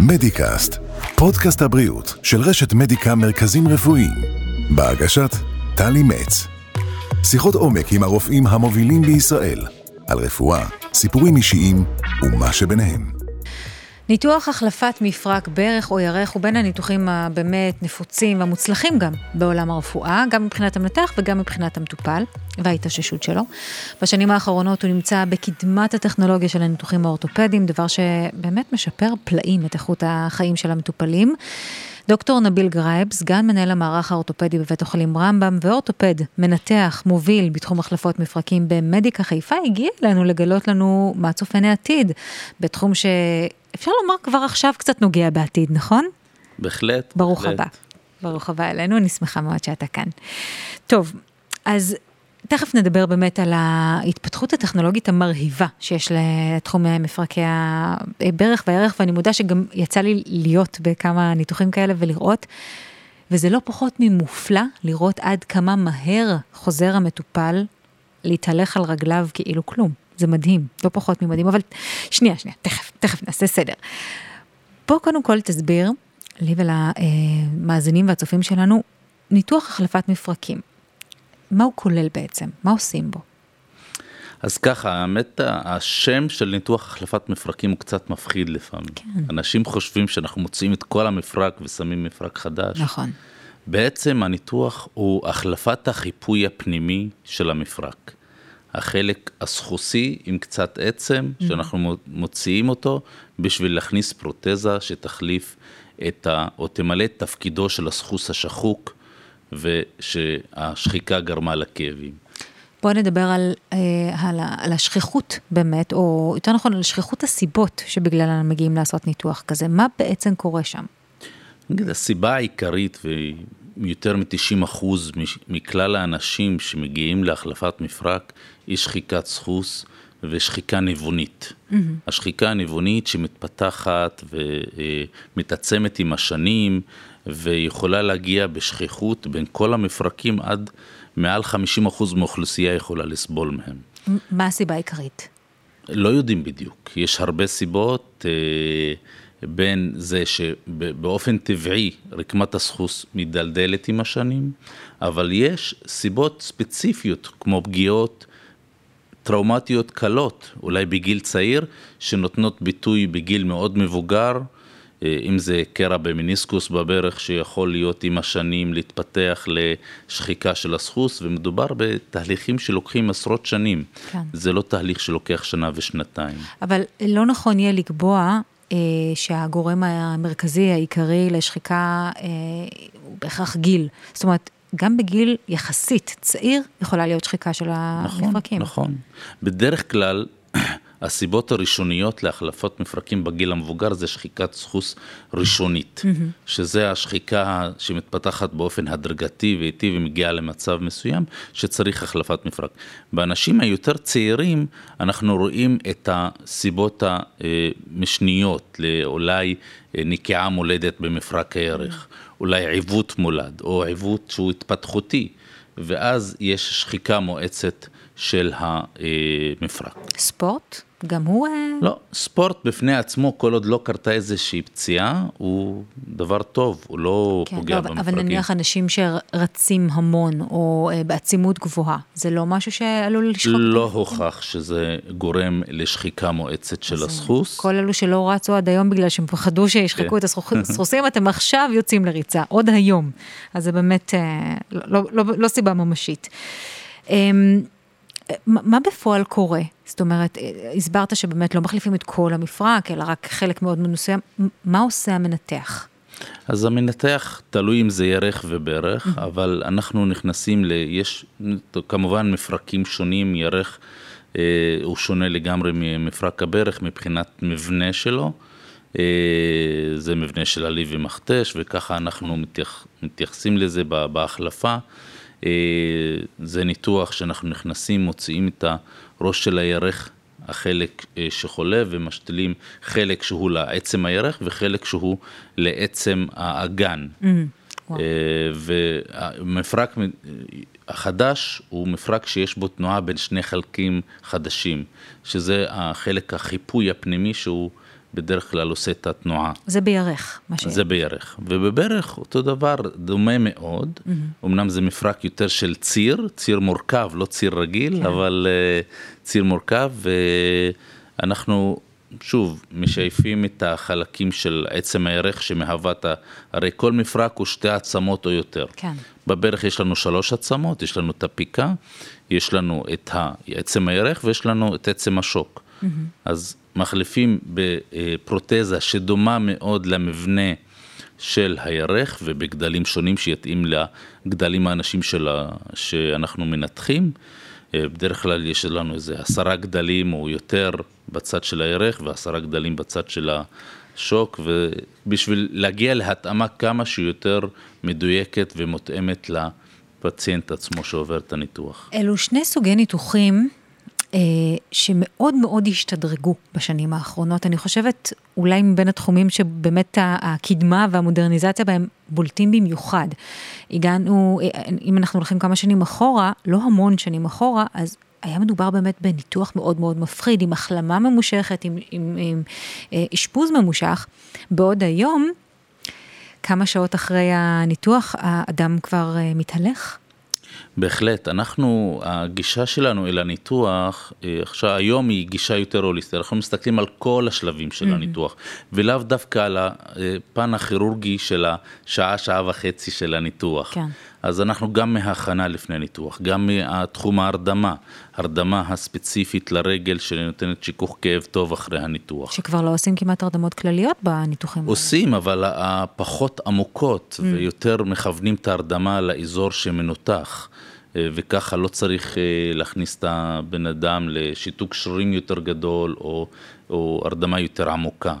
מדיקאסט, פודקאסט הבריאות של רשת מדיקה מרכזים רפואיים, בהגשת טלי מצ. שיחות עומק עם הרופאים המובילים בישראל, על רפואה, סיפורים אישיים ומה שביניהם. ניתוח החלפת מפרק ברך או ירך הוא בין הניתוחים הבאמת נפוצים והמוצלחים גם בעולם הרפואה, גם מבחינת המנתח וגם מבחינת המטופל וההתאוששות שלו. בשנים האחרונות הוא נמצא בקדמת הטכנולוגיה של הניתוחים האורתופדיים, דבר שבאמת משפר פלאים את איכות החיים של המטופלים. דוקטור נביל גרייב, סגן מנהל המערך האורתופדי בבית החולים רמב"ם ואורתופד, מנתח, מוביל בתחום החלפות מפרקים במדיקה חיפה, הגיע אלינו לגלות לנו מה צופן העתיד, בתחום שאפשר לומר כבר עכשיו קצת נוגע בעתיד, נכון? בהחלט. ברוך בהחלט. הבא. ברוך הבא אלינו, אני שמחה מאוד שאתה כאן. טוב, אז תכף נדבר באמת על ההתפתחות הטכנולוגית המרהיבה שיש לתחום מפרקי הברך והירך, ואני מודה שגם יצא לי להיות בכמה ניתוחים כאלה ולראות, וזה לא פחות ממופלא לראות עד כמה מהר חוזר המטופל להתהלך על רגליו כאילו כלום. זה מדהים, לא פחות ממדהים, אבל שנייה, שנייה, תכף, תכף נעשה סדר. בוא קודם כל תסביר לי ולמאזינים והצופים שלנו, ניתוח החלפת מפרקים. מה הוא כולל בעצם? מה עושים בו? אז ככה, האמת, השם של ניתוח החלפת מפרקים הוא קצת מפחיד לפעמים. כן. אנשים חושבים שאנחנו מוציאים את כל המפרק ושמים מפרק חדש. נכון. בעצם הניתוח הוא החלפת החיפוי הפנימי של המפרק. החלק הסחוסי עם קצת עצם, שאנחנו מוציאים אותו בשביל להכניס פרוטזה שתחליף את ה... או תמלא את תפקידו של הסחוס השחוק, ושהשחיקה גרמה לכאבים. בואו נדבר על, אה, על, על השכיחות באמת, או יותר נכון על שכיחות הסיבות שבגללן מגיעים לעשות ניתוח כזה. מה בעצם קורה שם? נגיד, הסיבה העיקרית, ויותר מ-90% מכלל האנשים שמגיעים להחלפת מפרק, היא שחיקת סחוס ושחיקה ניוונית. Mm-hmm. השחיקה הניוונית שמתפתחת ומתעצמת עם השנים, ויכולה להגיע בשכיחות בין כל המפרקים עד מעל 50% מהאוכלוסייה יכולה לסבול מהם. מה הסיבה העיקרית? לא יודעים בדיוק, יש הרבה סיבות, אה, בין זה שבאופן טבעי רקמת הסחוס מדלדלת עם השנים, אבל יש סיבות ספציפיות כמו פגיעות טראומטיות קלות, אולי בגיל צעיר, שנותנות ביטוי בגיל מאוד מבוגר, אה, אם זה קרע במיניסקוס בברך שיכול להיות עם השנים להתפתח לשחיקה של הסחוס, ומדובר בתהליכים שלוקחים עשרות שנים. כן. זה לא תהליך שלוקח שנה ושנתיים. אבל לא נכון יהיה לקבוע שהגורם המרכזי העיקרי לשחיקה אה, הוא בהכרח גיל. זאת אומרת, גם בגיל יחסית צעיר יכולה להיות שחיקה של המפרקים. נכון. בדרך כלל, הסיבות הראשוניות להחלפות מפרקים בגיל המבוגר זה שחיקת סחוס ראשונית, שזה השחיקה שמתפתחת באופן הדרגתי ואיטי ומגיעה למצב מסוים שצריך החלפת מפרק. באנשים היותר צעירים אנחנו רואים את הסיבות המשניות לאולי נקיעה מולדת במפרק הירך, אולי עיוות מולד או עיוות שהוא התפתחותי, ואז יש שחיקה מואצת של המפרק. ספורט? גם הוא... אה, לא, ספורט בפני עצמו, כל עוד לא קרתה איזושהי פציעה, הוא דבר טוב, הוא לא כן, פוגע לא, במפרקים. אבל נניח אנשים שרצים המון, או אה, בעצימות גבוהה, זה לא משהו שעלול לשחוק? לא הוכח שזה גורם לשחיקה מואצת של הסחוס. כל אלו שלא רצו עד היום בגלל שהם פחדו שישחקו כן. את הסחוסים, אתם עכשיו יוצאים לריצה, עוד היום. אז זה באמת אה, לא, לא, לא, לא סיבה ממשית. מה מה בפועל קורה? זאת אומרת, אה, הסברת שבאמת לא מחליפים את כל המפרק, אלא רק חלק מאוד מסוים. מה עושה המנתח? אז המנתח תלוי אם זה ירך וברך, אבל אנחנו נכנסים ל... יש כמובן מפרקים שונים, ירך אה, הוא שונה לגמרי ממפרק הברך מבחינת מבנה שלו. אה, זה מבנה של עלי ומכתש, וככה אנחנו מתייח, מתייחסים לזה בהחלפה. אה, זה ניתוח שאנחנו נכנסים, מוציאים את הראש של הירך, החלק אה, שחולה, ומשתילים חלק שהוא לעצם הירך וחלק שהוא לעצם האגן. וואו. ומפרק החדש הוא מפרק שיש בו תנועה בין שני חלקים חדשים, שזה החלק החיפוי הפנימי שהוא בדרך כלל עושה את התנועה. זה בירך, מה ש... זה בירך. ובברך אותו דבר, דומה מאוד, mm-hmm. אמנם זה מפרק יותר של ציר, ציר מורכב, לא ציר רגיל, כן. אבל uh, ציר מורכב, ואנחנו שוב משייפים את החלקים של עצם הירך שמהווה את ה... הרי כל מפרק הוא שתי עצמות או יותר. כן. בברך יש לנו שלוש עצמות, יש לנו את הפיקה, יש לנו את עצם הירך ויש לנו את עצם השוק. Mm-hmm. אז מחליפים בפרוטזה שדומה מאוד למבנה של הירך ובגדלים שונים שיתאים לגדלים האנשים שלה, שאנחנו מנתחים. בדרך כלל יש לנו איזה עשרה גדלים או יותר בצד של הירך ועשרה גדלים בצד של השוק, ובשביל להגיע להתאמה כמה שיותר מדויקת ומותאמת לפציינט עצמו שעובר את הניתוח. אלו שני סוגי ניתוחים אה, שמאוד מאוד השתדרגו בשנים האחרונות. אני חושבת, אולי מבין התחומים שבאמת הקדמה והמודרניזציה בהם בולטים במיוחד. הגענו, אה, אם אנחנו הולכים כמה שנים אחורה, לא המון שנים אחורה, אז היה מדובר באמת בניתוח מאוד מאוד מפחיד, עם החלמה ממושכת, עם, עם, עם אה, אשפוז ממושך, בעוד היום, כמה שעות אחרי הניתוח, האדם כבר מתהלך. בהחלט, אנחנו, הגישה שלנו אל הניתוח, אה, עכשיו היום היא גישה יותר הוליסטית, אנחנו מסתכלים על כל השלבים של mm-hmm. הניתוח, ולאו דווקא על הפן הכירורגי של השעה, שעה וחצי של הניתוח. כן. אז אנחנו גם מהכנה לפני ניתוח, גם מתחום ההרדמה, הרדמה הספציפית לרגל שנותנת שיכוך כאב טוב אחרי הניתוח. שכבר לא עושים כמעט הרדמות כלליות בניתוחים האלה. עושים, אבל הפחות עמוקות, mm. ויותר מכוונים את ההרדמה לאזור שמנותח. אה, וככה לא צריך אה, להכניס את הבן אדם לשיתוק שרירים יותר גדול או, או הרדמה יותר עמוקה.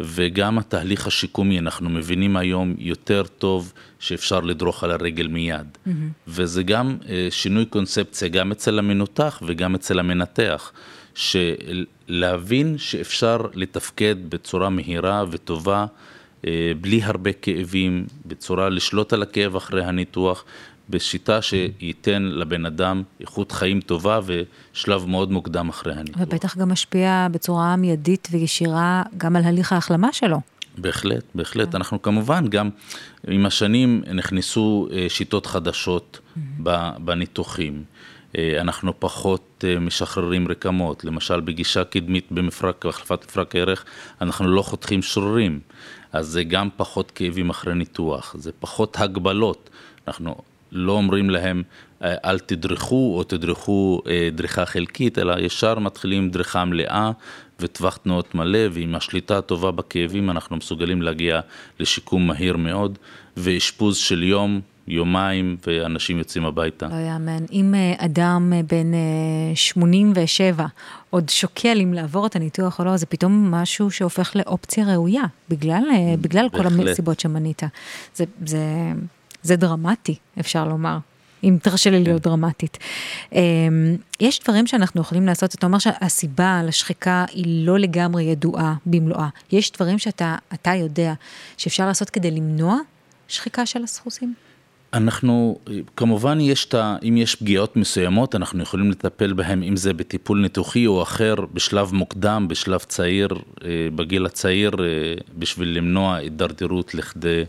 וגם התהליך השיקומי, אנחנו מבינים היום יותר טוב שאפשר לדרוך על הרגל מיד. Mm-hmm. וזה גם אה, שינוי קונספציה, גם אצל המנותח וגם אצל המנתח, שלהבין שאפשר לתפקד בצורה מהירה וטובה, בלי הרבה כאבים, בצורה לשלוט על הכאב אחרי הניתוח, בשיטה שייתן לבן אדם איכות חיים טובה ושלב מאוד מוקדם אחרי הניתוח. ובטח גם משפיע בצורה מיידית וישירה גם על הליך ההחלמה שלו. בהחלט, בהחלט. כן. אנחנו כמובן גם עם השנים נכנסו אה, שיטות חדשות בניתוחים. אה, אנחנו פחות אה, משחררים רקמות, למשל בגישה קדמית במפרק, בהחלפת מפרק הערך, אנחנו לא חותכים שרירים, אז זה גם פחות כאבים אחרי ניתוח, זה פחות הגבלות. אנחנו לא אומרים להם אה, אל תדרכו או תדרכו אה, דריכה חלקית, אלא ישר מתחילים דריכה מלאה וטווח תנועות מלא, ועם השליטה הטובה בכאבים אנחנו מסוגלים להגיע לשיקום מהיר מאוד, ואשפוז של יום, יומיים, ואנשים יוצאים הביתה. לא יאמן. אם אה, אדם בן 87 עוד שוקל אם לעבור את הניתוח או לא, זה פתאום משהו שהופך לאופציה ראויה, בגלל, בגלל כל הסיבות שמנית. זה, זה זה דרמטי, אפשר לומר. אם תרשה לי להיות כן. דרמטית. אמ, יש דברים שאנחנו יכולים לעשות, אתה אומר שהסיבה לשחיקה היא לא לגמרי ידועה במלואה. יש דברים שאתה יודע שאפשר לעשות כדי למנוע שחיקה של הסחוסים? אנחנו, כמובן יש את ה... אם יש פגיעות מסוימות, אנחנו יכולים לטפל בהן, אם זה בטיפול ניתוחי או אחר, בשלב מוקדם, בשלב צעיר, אה, בגיל הצעיר, אה, בשביל למנוע הידרדרות לכדי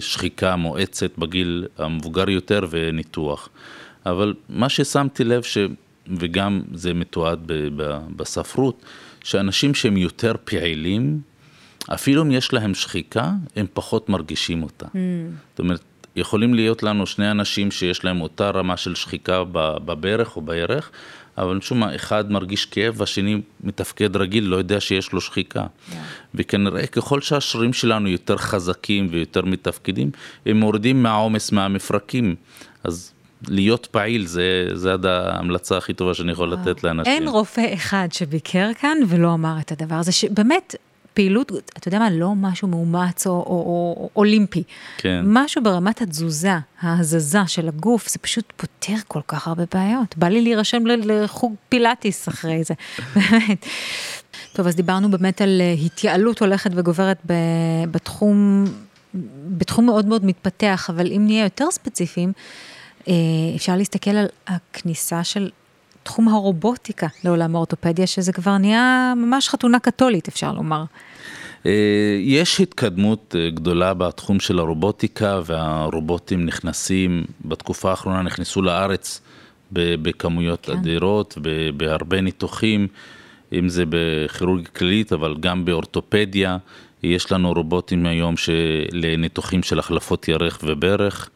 שחיקה מואצת בגיל המבוגר יותר וניתוח. אבל מה ששמתי לב, ש... וגם זה מתועד בספרות, שאנשים שהם יותר פעילים, אפילו אם יש להם שחיקה, הם פחות מרגישים אותה. Mm. זאת אומרת, יכולים להיות לנו שני אנשים שיש להם אותה רמה של שחיקה בברך או בירך, אבל משום מה, אחד מרגיש כאב והשני מתפקד רגיל, לא יודע שיש לו שחיקה. Yeah. וכנראה ככל שהשרירים שלנו יותר חזקים ויותר מתפקדים, הם מורידים מהעומס מהמפרקים. אז להיות פעיל זה, זה עד ההמלצה הכי טובה שאני יכול לתת לאנשים. אין רופא אחד שביקר כאן ולא אמר את הדבר הזה, שבאמת פעילות, אתה יודע מה, לא משהו מאומץ או, או, או אולימפי. כן. משהו ברמת התזוזה, ההזזה של הגוף, זה פשוט פותר כל כך הרבה בעיות. בא לי להירשם לחוג פילאטיס אחרי זה, באמת. טוב, אז דיברנו באמת על אה, התייעלות הולכת וגוברת בתחום בתחום מאוד מאוד מתפתח, אבל אם נהיה יותר ספציפיים, אה, אפשר להסתכל על הכניסה של תחום הרובוטיקה לעולם האורתופדיה, שזה כבר נהיה ממש חתונה קתולית, אפשר לומר. אה, יש התקדמות אה, גדולה בתחום של הרובוטיקה והרובוטים נכנסים, בתקופה האחרונה נכנסו לארץ בכמויות כן. אדירות, בהרבה ניתוחים, אם זה בכירורגיה כללית, אבל גם באורתופדיה. יש לנו רובוטים היום לניתוחים של החלפות ירך וברך.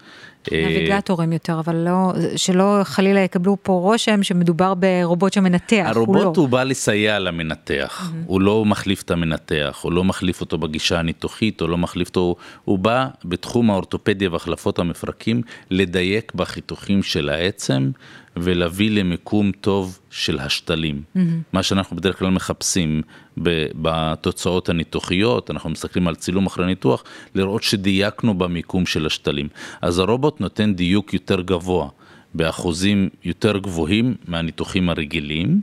נביגטורים יותר, אבל לא, שלא חלילה יקבלו פה רושם שמדובר ברובוט שמנתח, הרובוט הוא, לא. הוא בא לסייע למנתח, mm-hmm. הוא לא מחליף את המנתח, הוא לא מחליף אותו בגישה הניתוחית, הוא לא מחליף אותו, הוא בא בתחום האורתופדיה והחלפות המפרקים לדייק בחיתוכים של העצם ולהביא למיקום טוב של השתלים. Mm-hmm. מה שאנחנו בדרך כלל מחפשים בתוצאות הניתוחיות, אנחנו מסתכלים על צילום אחרי ניתוח, לראות שדייקנו במיקום של השתלים. אז הרובוט נותן דיוק יותר גבוה, באחוזים יותר גבוהים מהניתוחים הרגילים,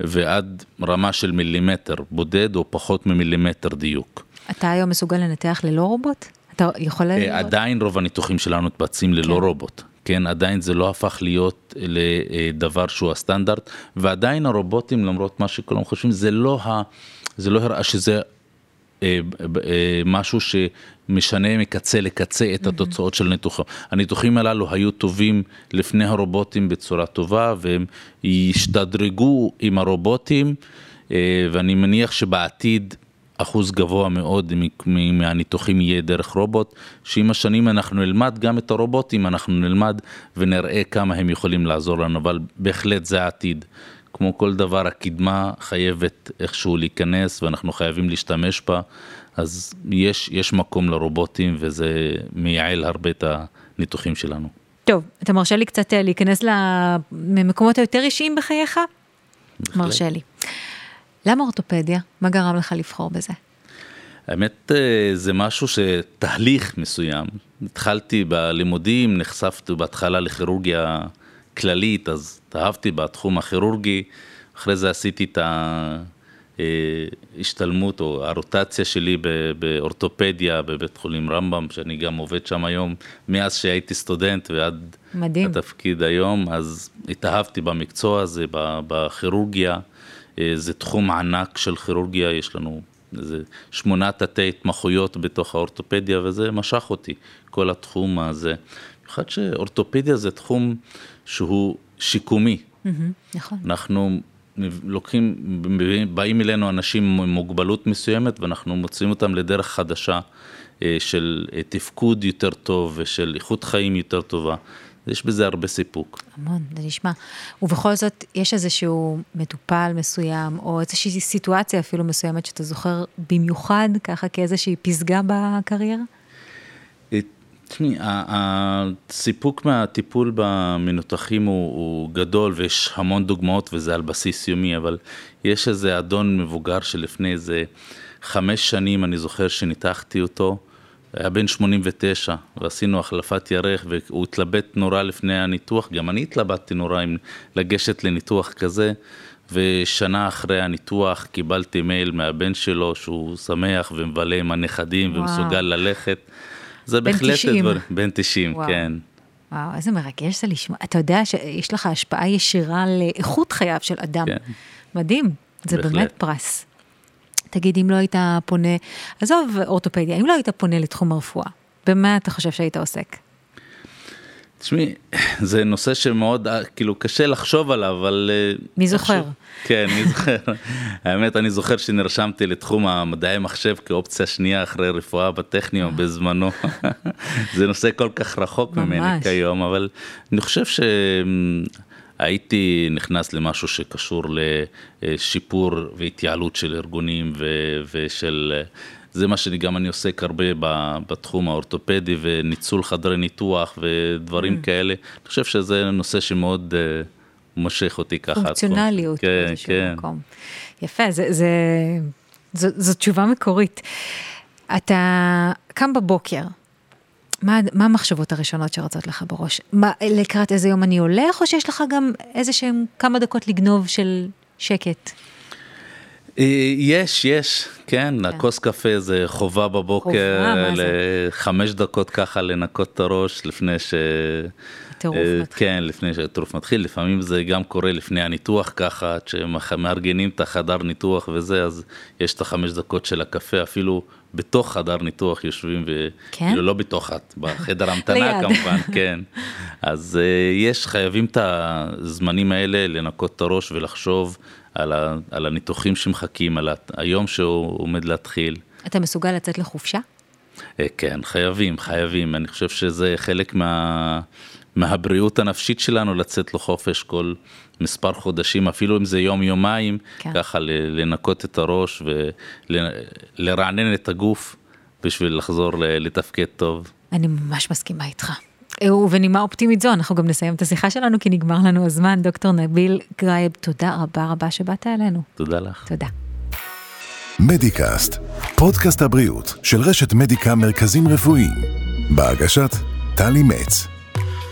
ועד רמה של מילימטר בודד או פחות ממילימטר דיוק. אתה היום מסוגל לנתח ללא רובוט? אתה יכול... אה, עדיין רוב הניתוחים שלנו מתבצעים ללא כן. רובוט. כן, עדיין זה לא הפך להיות לדבר שהוא הסטנדרט, ועדיין הרובוטים, למרות מה שכולם חושבים, זה לא, ה, זה לא הראה שזה אה, אה, משהו שמשנה מקצה לקצה את התוצאות של הניתוחים. הניתוחים הללו היו טובים לפני הרובוטים בצורה טובה, והם ישתדרגו עם הרובוטים, אה, ואני מניח שבעתיד אחוז גבוה מאוד מהניתוחים יהיה דרך רובוט, שעם השנים אנחנו נלמד גם את הרובוטים, אנחנו נלמד ונראה כמה הם יכולים לעזור לנו, אבל בהחלט זה העתיד. כמו כל דבר, הקדמה חייבת איכשהו להיכנס ואנחנו חייבים להשתמש בה, אז יש, יש מקום לרובוטים וזה מייעל הרבה את הניתוחים שלנו. טוב, אתה מרשה לי קצת אה, להיכנס למקומות היותר אישיים בחייך? בהחלט. מרשה לי. למה אורתופדיה? מה גרם לך לבחור בזה? האמת אה, זה משהו שתהליך מסוים. התחלתי בלימודים, נחשפתי בהתחלה לכירורגיה כללית, אז התאהבתי בתחום הכירורגי, אחרי זה עשיתי את ההשתלמות או הרוטציה שלי באורתופדיה בבית חולים רמב"ם, שאני גם עובד שם היום, מאז שהייתי סטודנט ועד מדהים. התפקיד היום, אז התאהבתי במקצוע הזה, בכירורגיה. אה, זה תחום ענק של כירורגיה, יש לנו איזה שמונה תתי התמחויות בתוך האורתופדיה, וזה משך אותי, כל התחום הזה. במיוחד שאורתופדיה זה תחום שהוא שיקומי. נכון. אנחנו לוקחים, באים אלינו אנשים עם מוגבלות מסוימת, ואנחנו מוצאים אותם לדרך חדשה אה, של אה, תפקוד יותר טוב ושל איכות חיים יותר טובה. יש בזה הרבה סיפוק. המון, זה נשמע. ובכל זאת, יש איזשהו מטופל מסוים, או איזושהי סיטואציה אפילו מסוימת שאתה זוכר במיוחד, ככה כאיזושהי פסגה בקריירה? אה, תשמעי, הסיפוק מהטיפול במנותחים הוא, הוא גדול ויש המון דוגמאות וזה על בסיס יומי, אבל יש איזה אדון מבוגר שלפני איזה חמש שנים, אני זוכר שניתחתי אותו, היה בן 89 ועשינו החלפת ירך והוא התלבט נורא לפני הניתוח, גם אני התלבטתי נורא אם לגשת לניתוח כזה ושנה אחרי הניתוח קיבלתי מייל מהבן שלו שהוא שמח ומבלה עם הנכדים וואו. ומסוגל ללכת. זה בן בהחלט 90. דבר, בן 90, וואו. כן. וואו, איזה מרגש זה לשמוע. אתה יודע שיש לך השפעה ישירה לאיכות חייו של אדם. כן. מדהים, זה בהחלט. באמת פרס. תגיד, אם לא היית פונה, עזוב אורתופדיה, אם לא היית פונה לתחום הרפואה, במה אתה חושב שהיית עוסק? תשמעי, זה נושא שמאוד, אה, כאילו, קשה לחשוב עליו, אבל... אה, מי זוכר? כן, מי זוכר. האמת, אני זוכר שנרשמתי לתחום המדעי מחשב כאופציה שנייה אחרי רפואה בטכניון אה. בזמנו. זה נושא כל כך רחוק ממני כיום, אבל אני חושב ש... הייתי נכנס למשהו שקשור לשיפור והתייעלות של ארגונים ו- ושל... זה מה שגם אני עוסק הרבה בתחום האורתופדי וניצול חדרי ניתוח ודברים mm. כאלה. אני חושב שזה נושא שמאוד uh, מושך אותי ככה. פונקציונליות כן, באיזשהו כן. מקום. יפה, זה, זה, זו, זו תשובה מקורית. אתה קם בבוקר, מה, מה המחשבות הראשונות שרצות לך בראש? מה, לקראת איזה יום אני הולך, או שיש לך גם איזה שהם כמה דקות לגנוב של שקט? אה, יש, יש, כן, כן. הכוס קפה זה חובה בבוקר, חובה? לחמש דקות ככה לנקות את הראש לפני ש... הטירוף אה, מתחיל. כן, לפני שהטירוף מתחיל, לפעמים זה גם קורה לפני הניתוח ככה, עד שמארגנים את החדר ניתוח וזה, אז יש את החמש דקות של הקפה, אפילו בתוך חדר ניתוח יושבים, ו... כן? כאילו לא בתוך, בחדר המתנה. כמובן, כן. אז אה, יש, חייבים את הזמנים האלה לנקות את הראש ולחשוב על, ה... על הניתוחים שמחכים, על היום שהוא עומד להתחיל. אתה מסוגל לצאת לחופשה? אה, כן, חייבים, חייבים. אני חושב שזה חלק מה... מהבריאות הנפשית שלנו לצאת לחופש כל מספר חודשים, אפילו אם זה יום-יומיים, כן. ככה לנקות את הראש ולרענן את הגוף בשביל לחזור לתפקד טוב. אני ממש מסכימה איתך. אה, ובנימה אופטימית זו, אנחנו גם נסיים את השיחה שלנו, כי נגמר לנו הזמן. דוקטור נביל גרייב, תודה רבה רבה שבאת אלינו. תודה לך. תודה. מדיקאסט, פודקאסט הבריאות של רשת מדיקה מרכזים רפואיים, בהגשת טלי מצ.